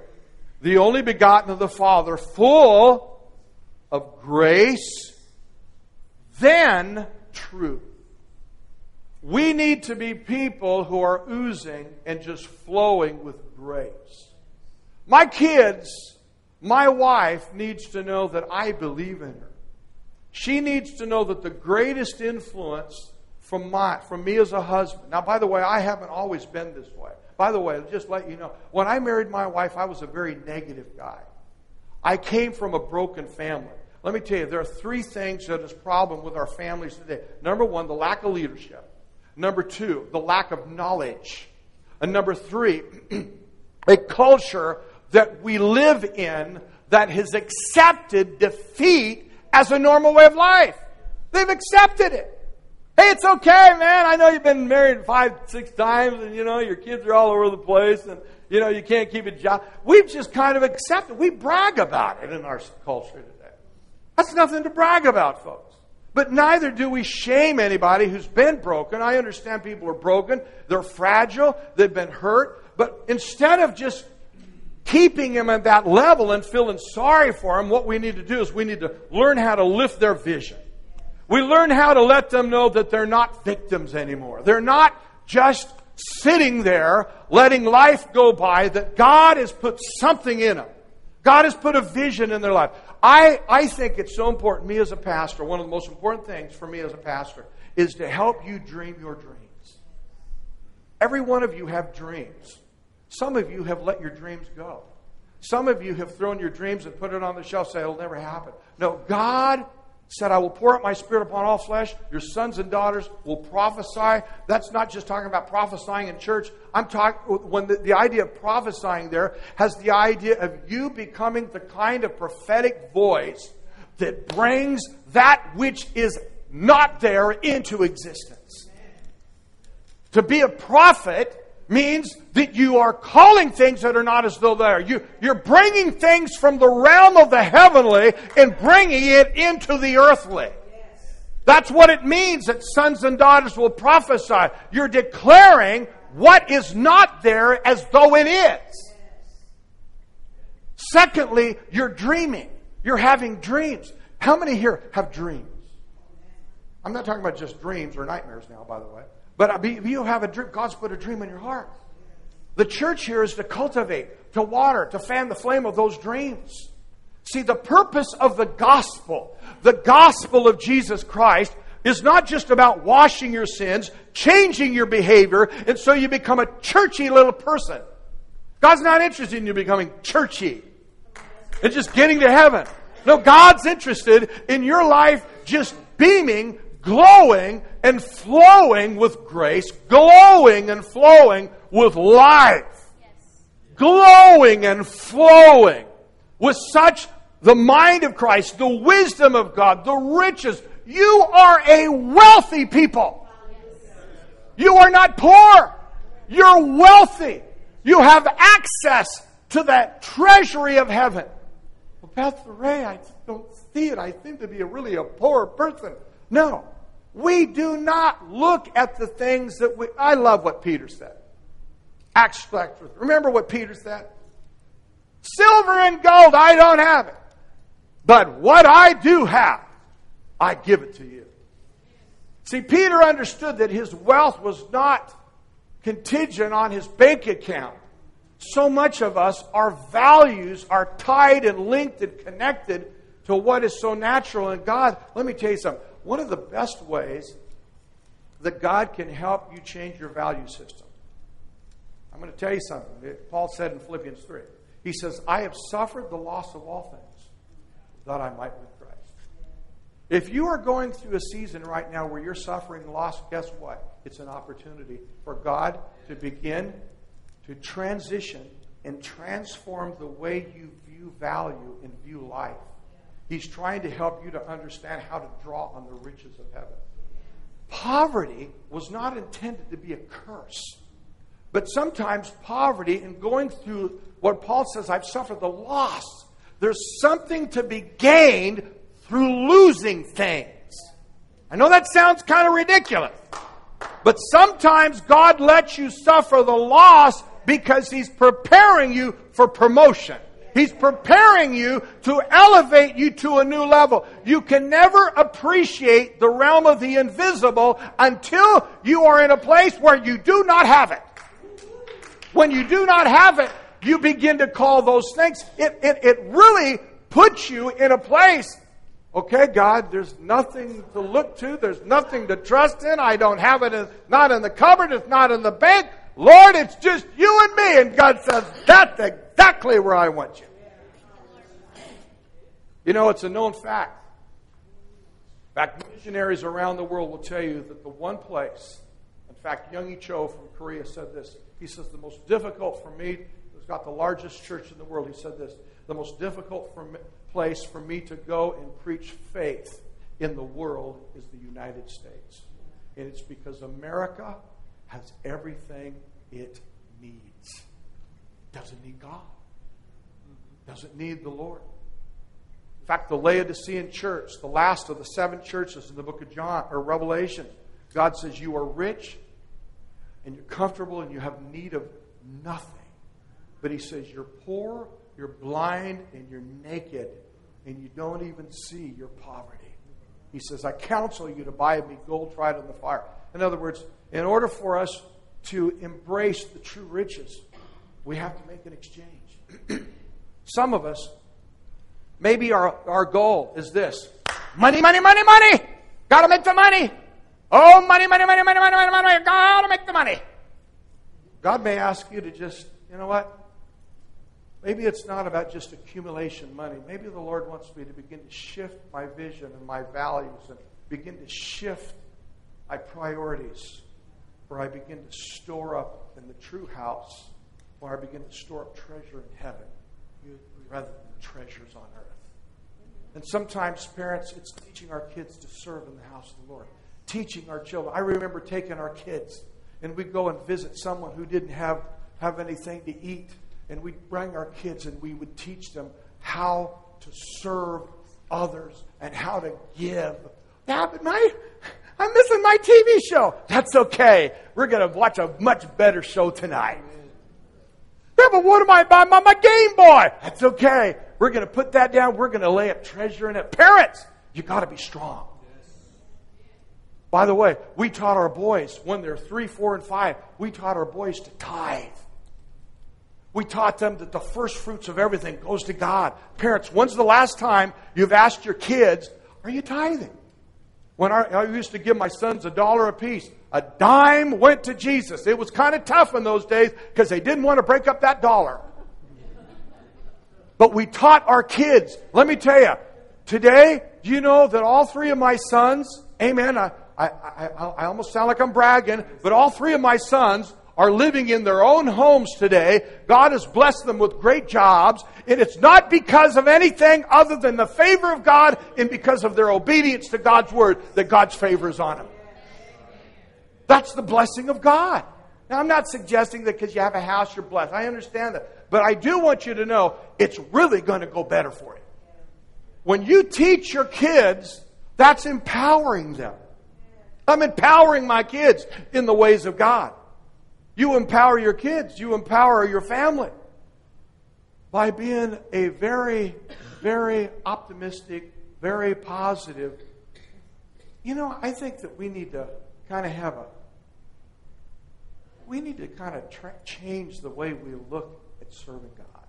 the only begotten of the Father, full of grace, then truth. We need to be people who are oozing and just flowing with grace. My kids, my wife needs to know that I believe in her. She needs to know that the greatest influence from my from me as a husband. Now, by the way, I haven't always been this way. By the way, just let you know, when I married my wife, I was a very negative guy. I came from a broken family. Let me tell you, there are three things that is problem with our families today. Number one, the lack of leadership. Number two, the lack of knowledge. And number three, a culture that we live in that has accepted defeat as a normal way of life. They've accepted it. Hey, it's okay, man. I know you've been married five, six times, and you know your kids are all over the place, and you know you can't keep a job. We've just kind of accepted. We brag about it in our culture today. That's nothing to brag about, folks. But neither do we shame anybody who's been broken. I understand people are broken, they're fragile, they've been hurt. But instead of just keeping them at that level and feeling sorry for them, what we need to do is we need to learn how to lift their vision. We learn how to let them know that they're not victims anymore. They're not just sitting there letting life go by, that God has put something in them. God has put a vision in their life. I, I think it's so important, me as a pastor, one of the most important things for me as a pastor is to help you dream your dreams. Every one of you have dreams. Some of you have let your dreams go. Some of you have thrown your dreams and put it on the shelf, say it'll never happen. No, God said, I will pour out my spirit upon all flesh. Your sons and daughters will prophesy. That's not just talking about prophesying in church. I'm talking, when the, the idea of prophesying there has the idea of you becoming the kind of prophetic voice that brings that which is not there into existence. To be a prophet means that you are calling things that are not as though they are. You, you're bringing things from the realm of the heavenly and bringing it into the earthly. That's what it means that sons and daughters will prophesy. You're declaring what is not there as though it is. Secondly, you're dreaming. You're having dreams. How many here have dreams? I'm not talking about just dreams or nightmares now, by the way. But you have a dream. God's put a dream in your heart. The church here is to cultivate, to water, to fan the flame of those dreams. See, the purpose of the gospel, the gospel of Jesus Christ, is not just about washing your sins, changing your behavior, and so you become a churchy little person. God's not interested in you becoming churchy and just getting to heaven. No, God's interested in your life just beaming glowing and flowing with grace, glowing and flowing with life, glowing and flowing with such the mind of Christ, the wisdom of God, the riches. You are a wealthy people. You are not poor. You're wealthy. You have access to that treasury of heaven. Well, Pastor Ray, I don't see it. I seem to be a really a poor person. No. We do not look at the things that we. I love what Peter said. Acts. Remember what Peter said? Silver and gold, I don't have it. But what I do have, I give it to you. See, Peter understood that his wealth was not contingent on his bank account. So much of us, our values are tied and linked and connected to what is so natural in God. Let me tell you something one of the best ways that God can help you change your value system. I'm going to tell you something. Paul said in Philippians 3. He says, I have suffered the loss of all things that I might win Christ. If you are going through a season right now where you're suffering loss, guess what? It's an opportunity for God to begin to transition and transform the way you view value and view life. He's trying to help you to understand how to draw on the riches of heaven. Poverty was not intended to be a curse. But sometimes poverty and going through what Paul says, I've suffered the loss. There's something to be gained through losing things. I know that sounds kind of ridiculous. But sometimes God lets you suffer the loss because He's preparing you for promotion. He's preparing you to elevate you to a new level. You can never appreciate the realm of the invisible until you are in a place where you do not have it. When you do not have it, you begin to call those things. It, it, it really puts you in a place. Okay, God, there's nothing to look to. There's nothing to trust in. I don't have it. In, not in the cupboard. It's not in the bank. Lord, it's just you and me. And God says, that's exactly where I want you. You know, it's a known fact. In fact, missionaries around the world will tell you that the one place, in fact, Young. Cho from Korea said this. He says, the most difficult for me, who's got the largest church in the world, he said this, the most difficult for me, place for me to go and preach faith in the world is the United States. And it's because America has everything it needs. Doesn't need God. Doesn't need the Lord. In fact, the Laodicean church, the last of the seven churches in the book of John or Revelation, God says, You are rich and you're comfortable and you have need of nothing. But He says, You're poor, you're blind, and you're naked, and you don't even see your poverty. He says, I counsel you to buy me gold tried in the fire. In other words, in order for us to embrace the true riches, we have to make an exchange. Some of us, maybe our, our goal is this money, money, money, money. Got to make the money. Oh, money, money, money, money, money, money, money. Got to make the money. God may ask you to just, you know what? Maybe it's not about just accumulation money. Maybe the Lord wants me to begin to shift my vision and my values and begin to shift my priorities where I begin to store up in the true house, I begin to store up treasure in heaven rather than treasures on earth. And sometimes, parents, it's teaching our kids to serve in the house of the Lord, teaching our children. I remember taking our kids, and we'd go and visit someone who didn't have, have anything to eat, and we'd bring our kids and we would teach them how to serve others and how to give. Yeah, but my, I'm missing my TV show. That's okay. We're going to watch a much better show tonight. But what am I buying my, my Game Boy? That's okay. We're going to put that down. We're going to lay up treasure in it. Parents, you got to be strong. By the way, we taught our boys when they're three, four, and five, we taught our boys to tithe. We taught them that the first fruits of everything goes to God. Parents, when's the last time you've asked your kids, Are you tithing? When I used to give my sons a dollar a piece, a dime went to Jesus. It was kind of tough in those days because they didn't want to break up that dollar. But we taught our kids. Let me tell you, today, you know that all three of my sons, amen, I, I, I, I almost sound like I'm bragging, but all three of my sons are living in their own homes today. God has blessed them with great jobs. And it's not because of anything other than the favor of God and because of their obedience to God's word that God's favor is on them. That's the blessing of God. Now, I'm not suggesting that because you have a house, you're blessed. I understand that. But I do want you to know it's really going to go better for you. When you teach your kids, that's empowering them. I'm empowering my kids in the ways of God. You empower your kids, you empower your family by being a very, very optimistic, very positive. You know, I think that we need to kind of have a, we need to kind of tra- change the way we look at serving God.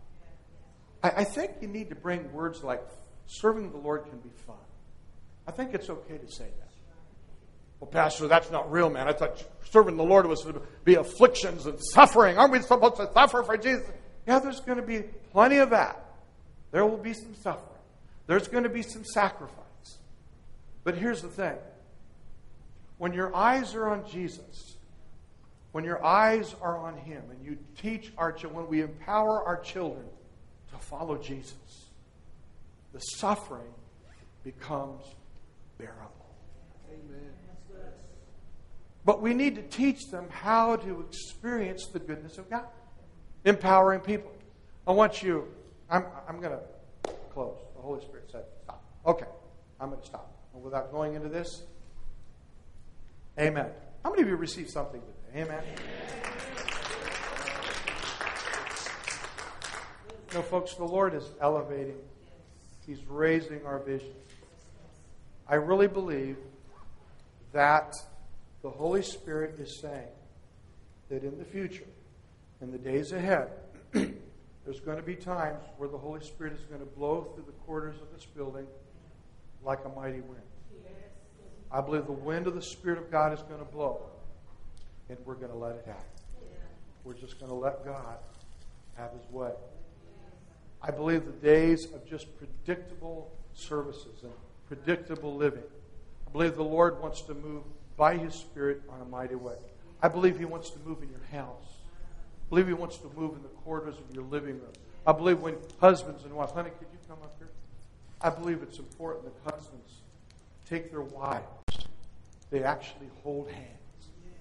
I, I think you need to bring words like serving the Lord can be fun. I think it's okay to say that. Well, Pastor, that's not real, man. I thought serving the Lord was to be afflictions and suffering. Aren't we supposed to suffer for Jesus? Yeah, there's going to be plenty of that. There will be some suffering. There's going to be some sacrifice. But here's the thing when your eyes are on Jesus, when your eyes are on Him, and you teach our children, when we empower our children to follow Jesus, the suffering becomes bearable. Amen. But we need to teach them how to experience the goodness of God, empowering people. I want you, I'm, I'm going to close. The Holy Spirit said, stop. Okay, I'm going to stop. And without going into this, amen. How many of you received something today? Amen. No, folks, the Lord is elevating, He's raising our vision. I really believe that the Holy Spirit is saying that in the future, in the days ahead, there's going to be times where the Holy Spirit is going to blow through the corridors of this building like a mighty wind. I believe the wind of the Spirit of God is going to blow, and we're going to let it happen. We're just going to let God have His way. I believe the days of just predictable services and predictable living. I believe the Lord wants to move by His Spirit on a mighty way. I believe He wants to move in your house. I believe He wants to move in the corridors of your living room. I believe when husbands and wives, honey, could you come up here? I believe it's important that husbands take their wives, they actually hold hands.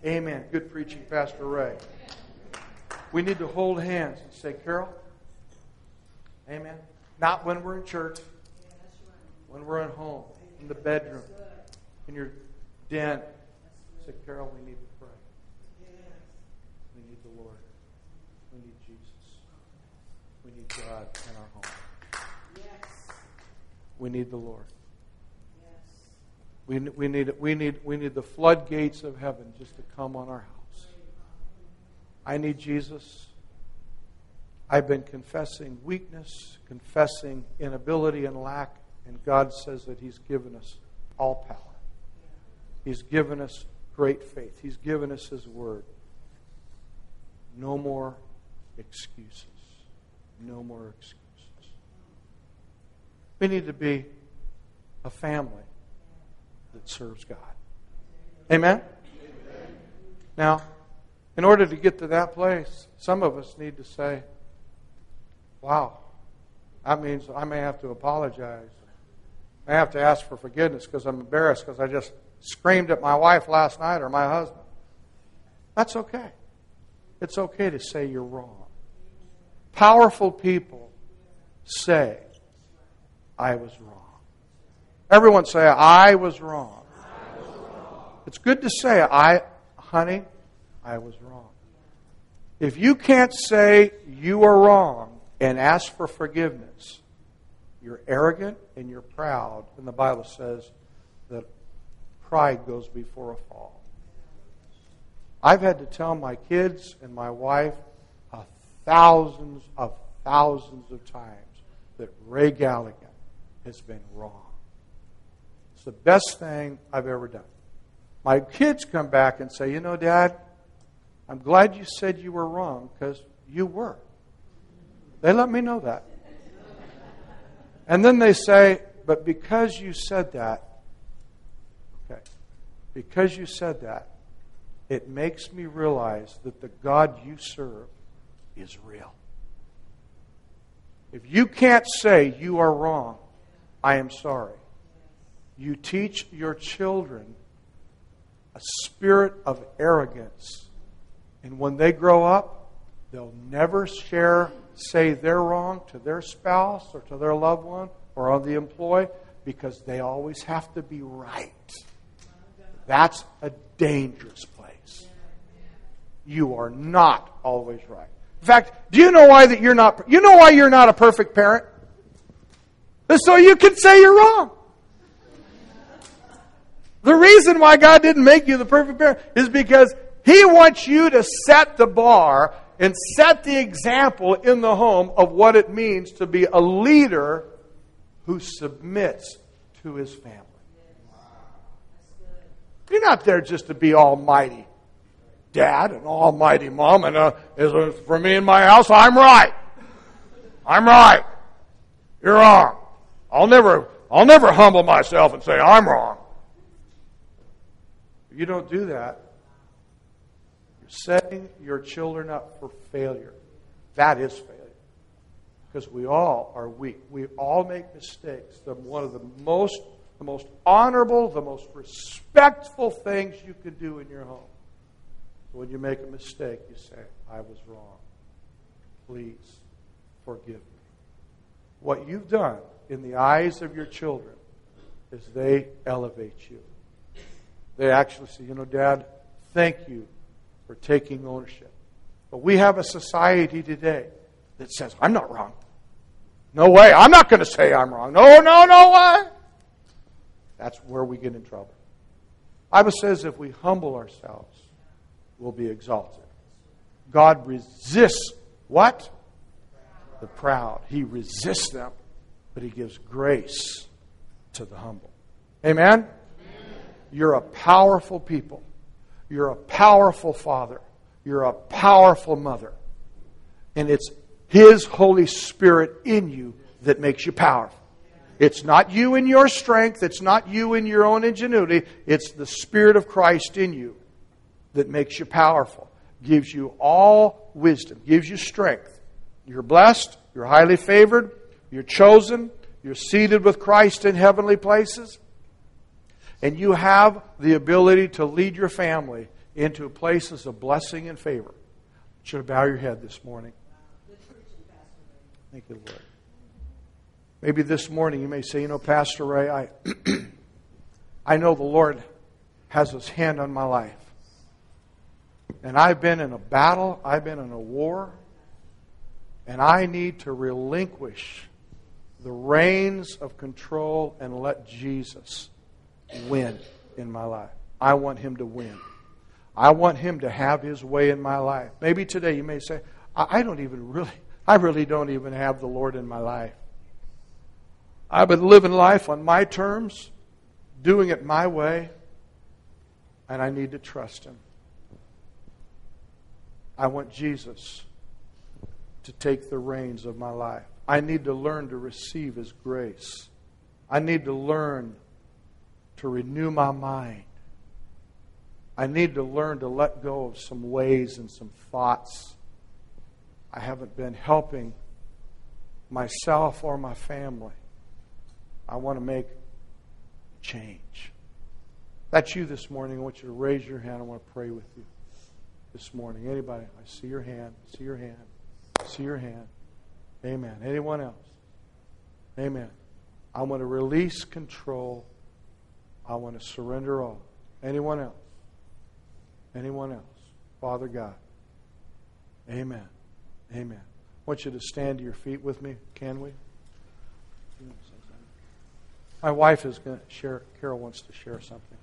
Amen. Good preaching, Pastor Ray. We need to hold hands and say, Carol, Amen. Not when we're in church, when we're at home, in the bedroom, in your den, Say, Carol, we need to pray. We need the Lord. We need Jesus. We need God in our home. Yes. We need the Lord. We, we, need, we, need, we need the floodgates of heaven just to come on our house. I need Jesus. I've been confessing weakness, confessing inability and lack, and God says that He's given us all power. He's given us great faith. He's given us His Word. No more excuses. No more excuses. We need to be a family that serves God. Amen? Amen? Now, in order to get to that place, some of us need to say, wow, that means I may have to apologize. I have to ask for forgiveness because I'm embarrassed because I just screamed at my wife last night or my husband. That's okay. It's okay to say you're wrong. Powerful people say, I was wrong. Everyone say, I was wrong. It's good to say, I, honey, I was wrong. If you can't say you are wrong and ask for forgiveness, you're arrogant and you're proud. And the Bible says that pride goes before a fall. I've had to tell my kids and my wife uh, thousands of thousands of times that Ray Galligan has been wrong. The best thing I've ever done. My kids come back and say, You know, Dad, I'm glad you said you were wrong because you were. They let me know that. And then they say, But because you said that, okay, because you said that, it makes me realize that the God you serve is real. If you can't say you are wrong, I am sorry. You teach your children a spirit of arrogance. And when they grow up, they'll never share, say they're wrong to their spouse or to their loved one or on the employee because they always have to be right. That's a dangerous place. You are not always right. In fact, do you know why that you're not you know why you're not a perfect parent? So you can say you're wrong. The reason why God didn't make you the perfect parent is because He wants you to set the bar and set the example in the home of what it means to be a leader who submits to his family. You're not there just to be almighty dad and almighty mom, and uh, for me in my house, I'm right. I'm right. You're wrong. I'll never, I'll never humble myself and say I'm wrong. You don't do that. You're setting your children up for failure. That is failure. Because we all are weak. We all make mistakes. The, one of the most, the most honorable, the most respectful things you can do in your home. When you make a mistake, you say, I was wrong. Please forgive me. What you've done in the eyes of your children is they elevate you. They actually say, you know, Dad, thank you for taking ownership. But we have a society today that says, I'm not wrong. No way. I'm not going to say I'm wrong. No, no, no way. That's where we get in trouble. Bible says if we humble ourselves, we'll be exalted. God resists what? The proud. He resists them, but he gives grace to the humble. Amen? You're a powerful people. You're a powerful father. You're a powerful mother. And it's His Holy Spirit in you that makes you powerful. It's not you in your strength. It's not you in your own ingenuity. It's the Spirit of Christ in you that makes you powerful, gives you all wisdom, gives you strength. You're blessed. You're highly favored. You're chosen. You're seated with Christ in heavenly places and you have the ability to lead your family into places of blessing and favor. You should bow your head this morning. Thank you, Lord. Maybe this morning you may say, you know, Pastor Ray, I, I know the Lord has his hand on my life. And I've been in a battle, I've been in a war, and I need to relinquish the reins of control and let Jesus win in my life. I want him to win. I want him to have his way in my life. Maybe today you may say, I don't even really, I really don't even have the Lord in my life. I've been living life on my terms, doing it my way, and I need to trust him. I want Jesus to take the reins of my life. I need to learn to receive his grace. I need to learn to renew my mind. I need to learn to let go of some ways and some thoughts. I haven't been helping myself or my family. I want to make change. That's you this morning. I want you to raise your hand. I want to pray with you this morning. Anybody? I see your hand. I see your hand. I see your hand. Amen. Anyone else? Amen. I want to release control I want to surrender all. Anyone else? Anyone else? Father God. Amen. Amen. I want you to stand to your feet with me. Can we? My wife is going to share, Carol wants to share something.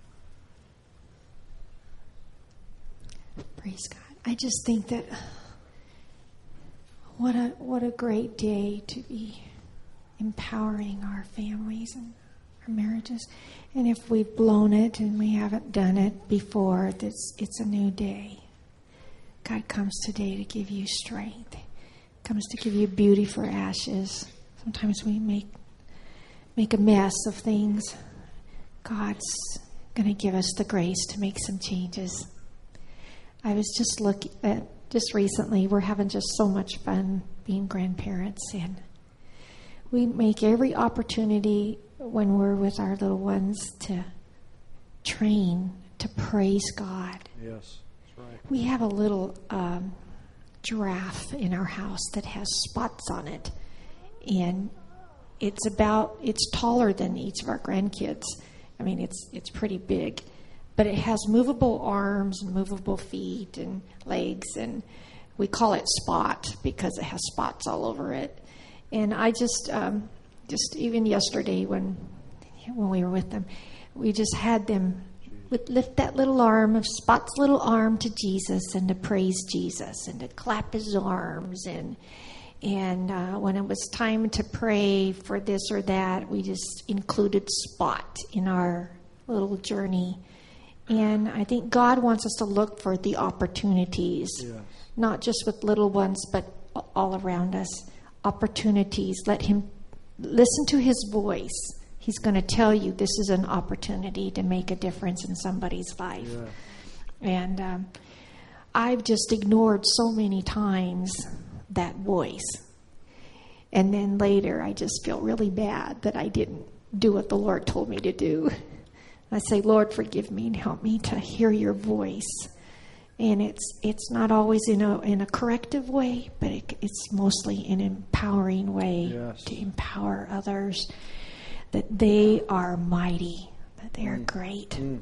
Praise God. I just think that what a what a great day to be empowering our families and our marriages. And if we've blown it and we haven't done it before, it's, it's a new day. God comes today to give you strength, comes to give you beauty for ashes. Sometimes we make make a mess of things. God's going to give us the grace to make some changes. I was just looking at uh, just recently. We're having just so much fun being grandparents, and we make every opportunity when we're with our little ones to train to praise God. Yes, that's right. We have a little um, giraffe in our house that has spots on it, and it's about it's taller than each of our grandkids. I mean, it's it's pretty big, but it has movable arms and movable feet and legs, and we call it Spot because it has spots all over it. And I just um, just even yesterday when when we were with them, we just had them would lift that little arm of Spot's little arm to Jesus and to praise Jesus and to clap his arms and and uh, when it was time to pray for this or that, we just included Spot in our little journey. And I think God wants us to look for the opportunities, Yes. not just with little ones, but all around us. Opportunities. Let Him listen to His voice. He's going to tell you this is an opportunity to make a difference in somebody's life. Yes. And um, I've just ignored so many times that voice. And then later, I just feel really bad that I didn't do what the Lord told me to do. I say, Lord, forgive me and help me to hear your voice. And it's it's not always in a in a corrective way, but it, it's mostly an empowering way Yes. to empower others that they are mighty, that they are great. Mm.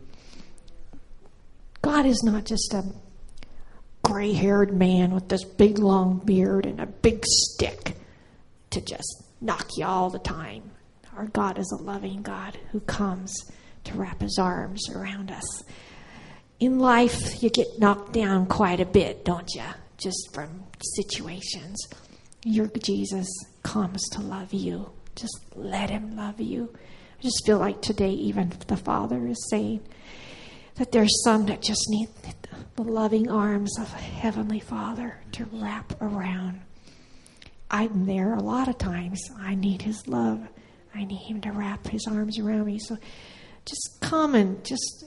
God is not just a gray haired man with this big long beard and a big stick to just knock you all the time. Our God is a loving God who comes to wrap his arms around us. In life, you get knocked down quite a bit, don't you? Just from situations. Your Jesus comes to love you. Just let him love you. I just feel like today, even the Father is saying, that there's some that just need the loving arms of Heavenly Father to wrap around. I'm there a lot of times. I need His love. I need Him to wrap His arms around me. So just come and just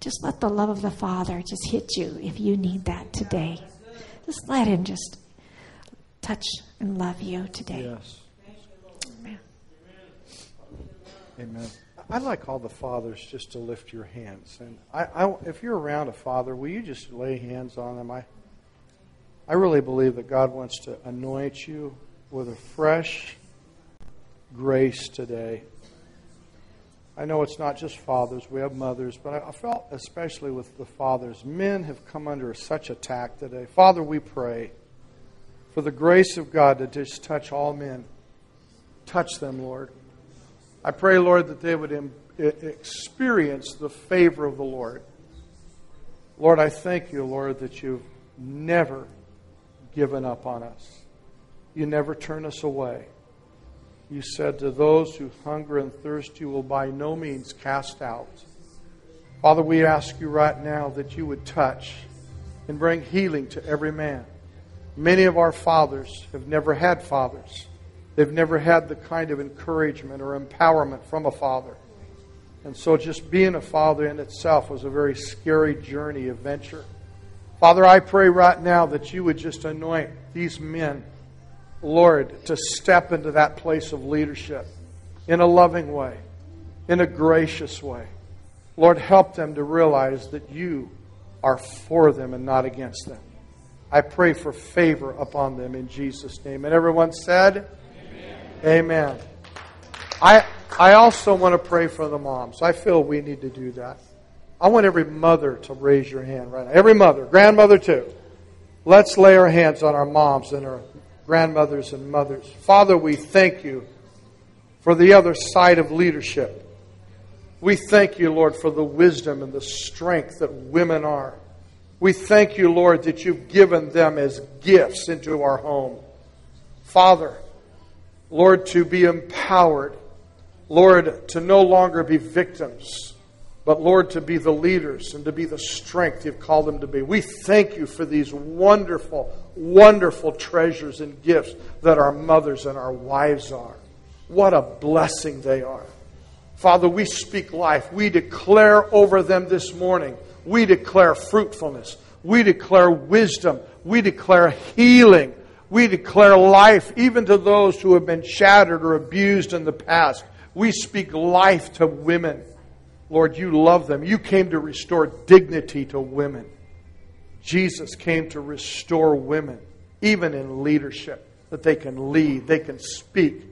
just let the love of the Father just hit you if you need that today. Just let Him just touch and love you today. Yes. Amen. Amen. I'd like all the fathers just to lift your hands. And I, I, if you're around a father, will you just lay hands on them? I, I really believe that God wants to anoint you with a fresh grace today. I know it's not just fathers, we have mothers, but I, felt especially with the fathers. Men have come under such attack today. Father, we pray for the grace of God to just touch all men. Touch them, Lord. I pray, Lord, that they would experience the favor of the Lord. Lord, I thank you, Lord, that you've never given up on us. You never turn us away. You said to those who hunger and thirst, you will by no means cast out. Father, we ask you right now that you would touch and bring healing to every man. Many of our fathers have never had fathers. They've never had the kind of encouragement or empowerment from a father. And so just being a father in itself was a very scary journey, of adventure. Father, I pray right now that you would just anoint these men, Lord, to step into that place of leadership in a loving way, in a gracious way. Lord, help them to realize that you are for them and not against them. I pray for favor upon them in Jesus' name. And everyone said, Amen. I, I also want to pray for the moms. I feel we need to do that. I want every mother to raise your hand right now. Every mother, grandmother too. Let's lay our hands on our moms and our grandmothers and mothers. Father, we thank you for the other side of leadership. We thank you, Lord, for the wisdom and the strength that women are. We thank you, Lord, that you've given them as gifts into our home. Father, Lord, to be empowered. Lord, to no longer be victims, but Lord, to be the leaders and to be the strength you've called them to be. We thank you for these wonderful, wonderful treasures and gifts that our mothers and our wives are. What a blessing they are. Father, we speak life. We declare over them this morning. We declare fruitfulness. We declare wisdom. We declare healing. We declare life even to those who have been shattered or abused in the past. We speak life to women. Lord, you love them. You came to restore dignity to women. Jesus came to restore women, even in leadership, that they can lead, they can speak.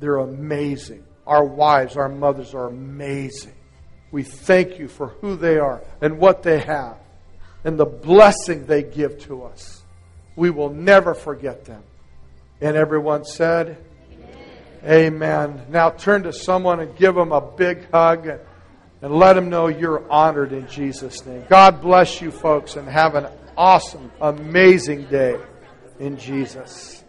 They're amazing. Our wives, our mothers are amazing. We thank you for who they are and what they have and the blessing they give to us. We will never forget them. And everyone said, Amen. Amen. Now turn to someone and give them a big hug and let them know you're honored in Jesus' name. God bless you, folks, and have an awesome, amazing day in Jesus.